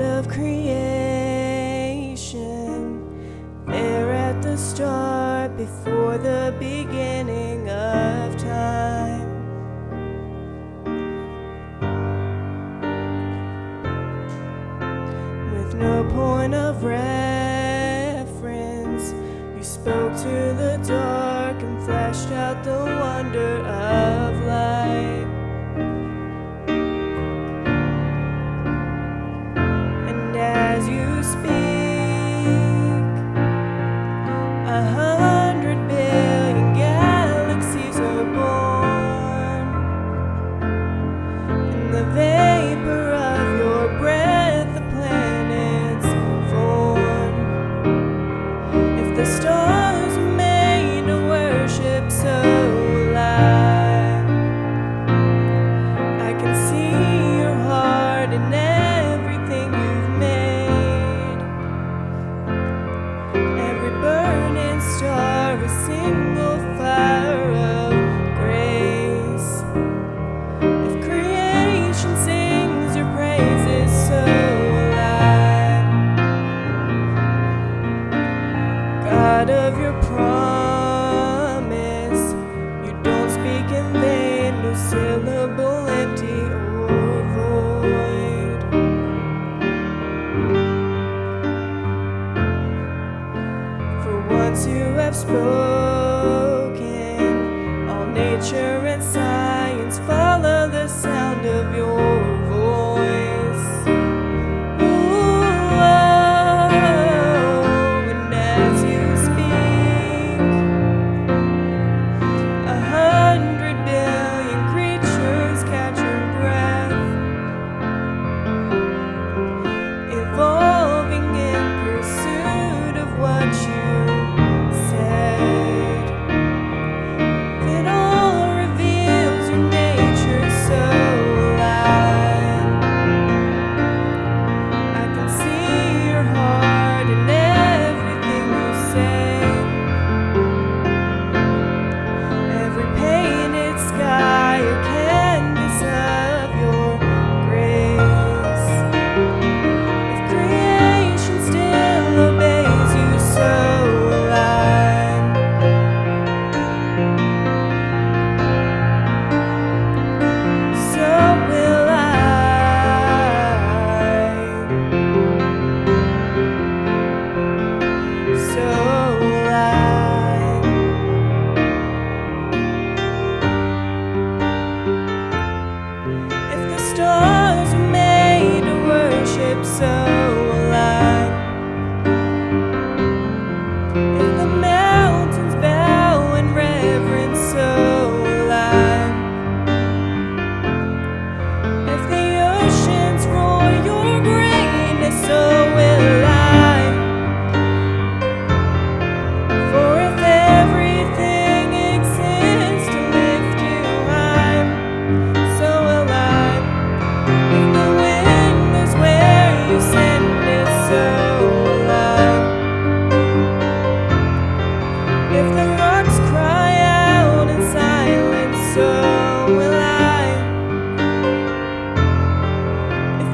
of creation, there at the start, before the beginning.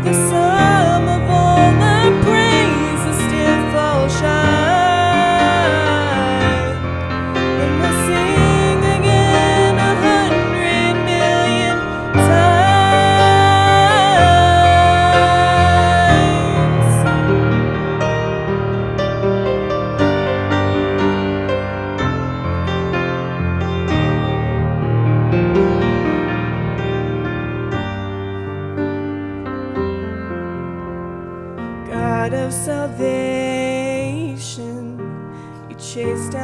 the sun.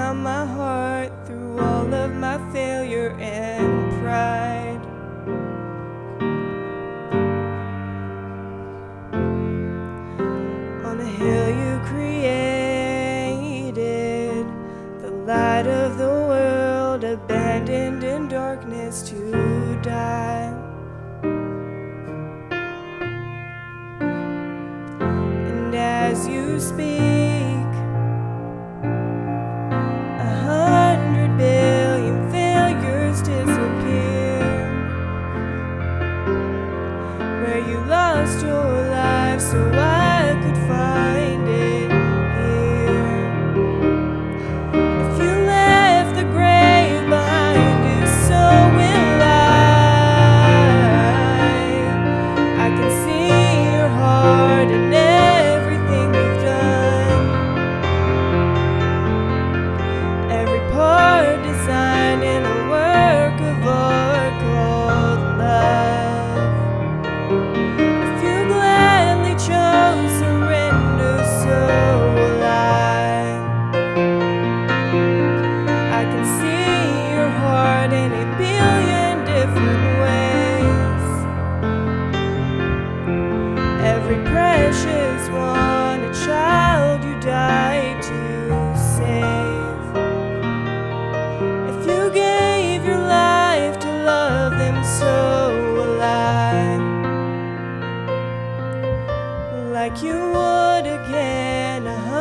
down my heart through all of my failure and pride. On a hill you created, the light of the world abandoned in darkness to die. And as you speak, lost your life, so I like you would again.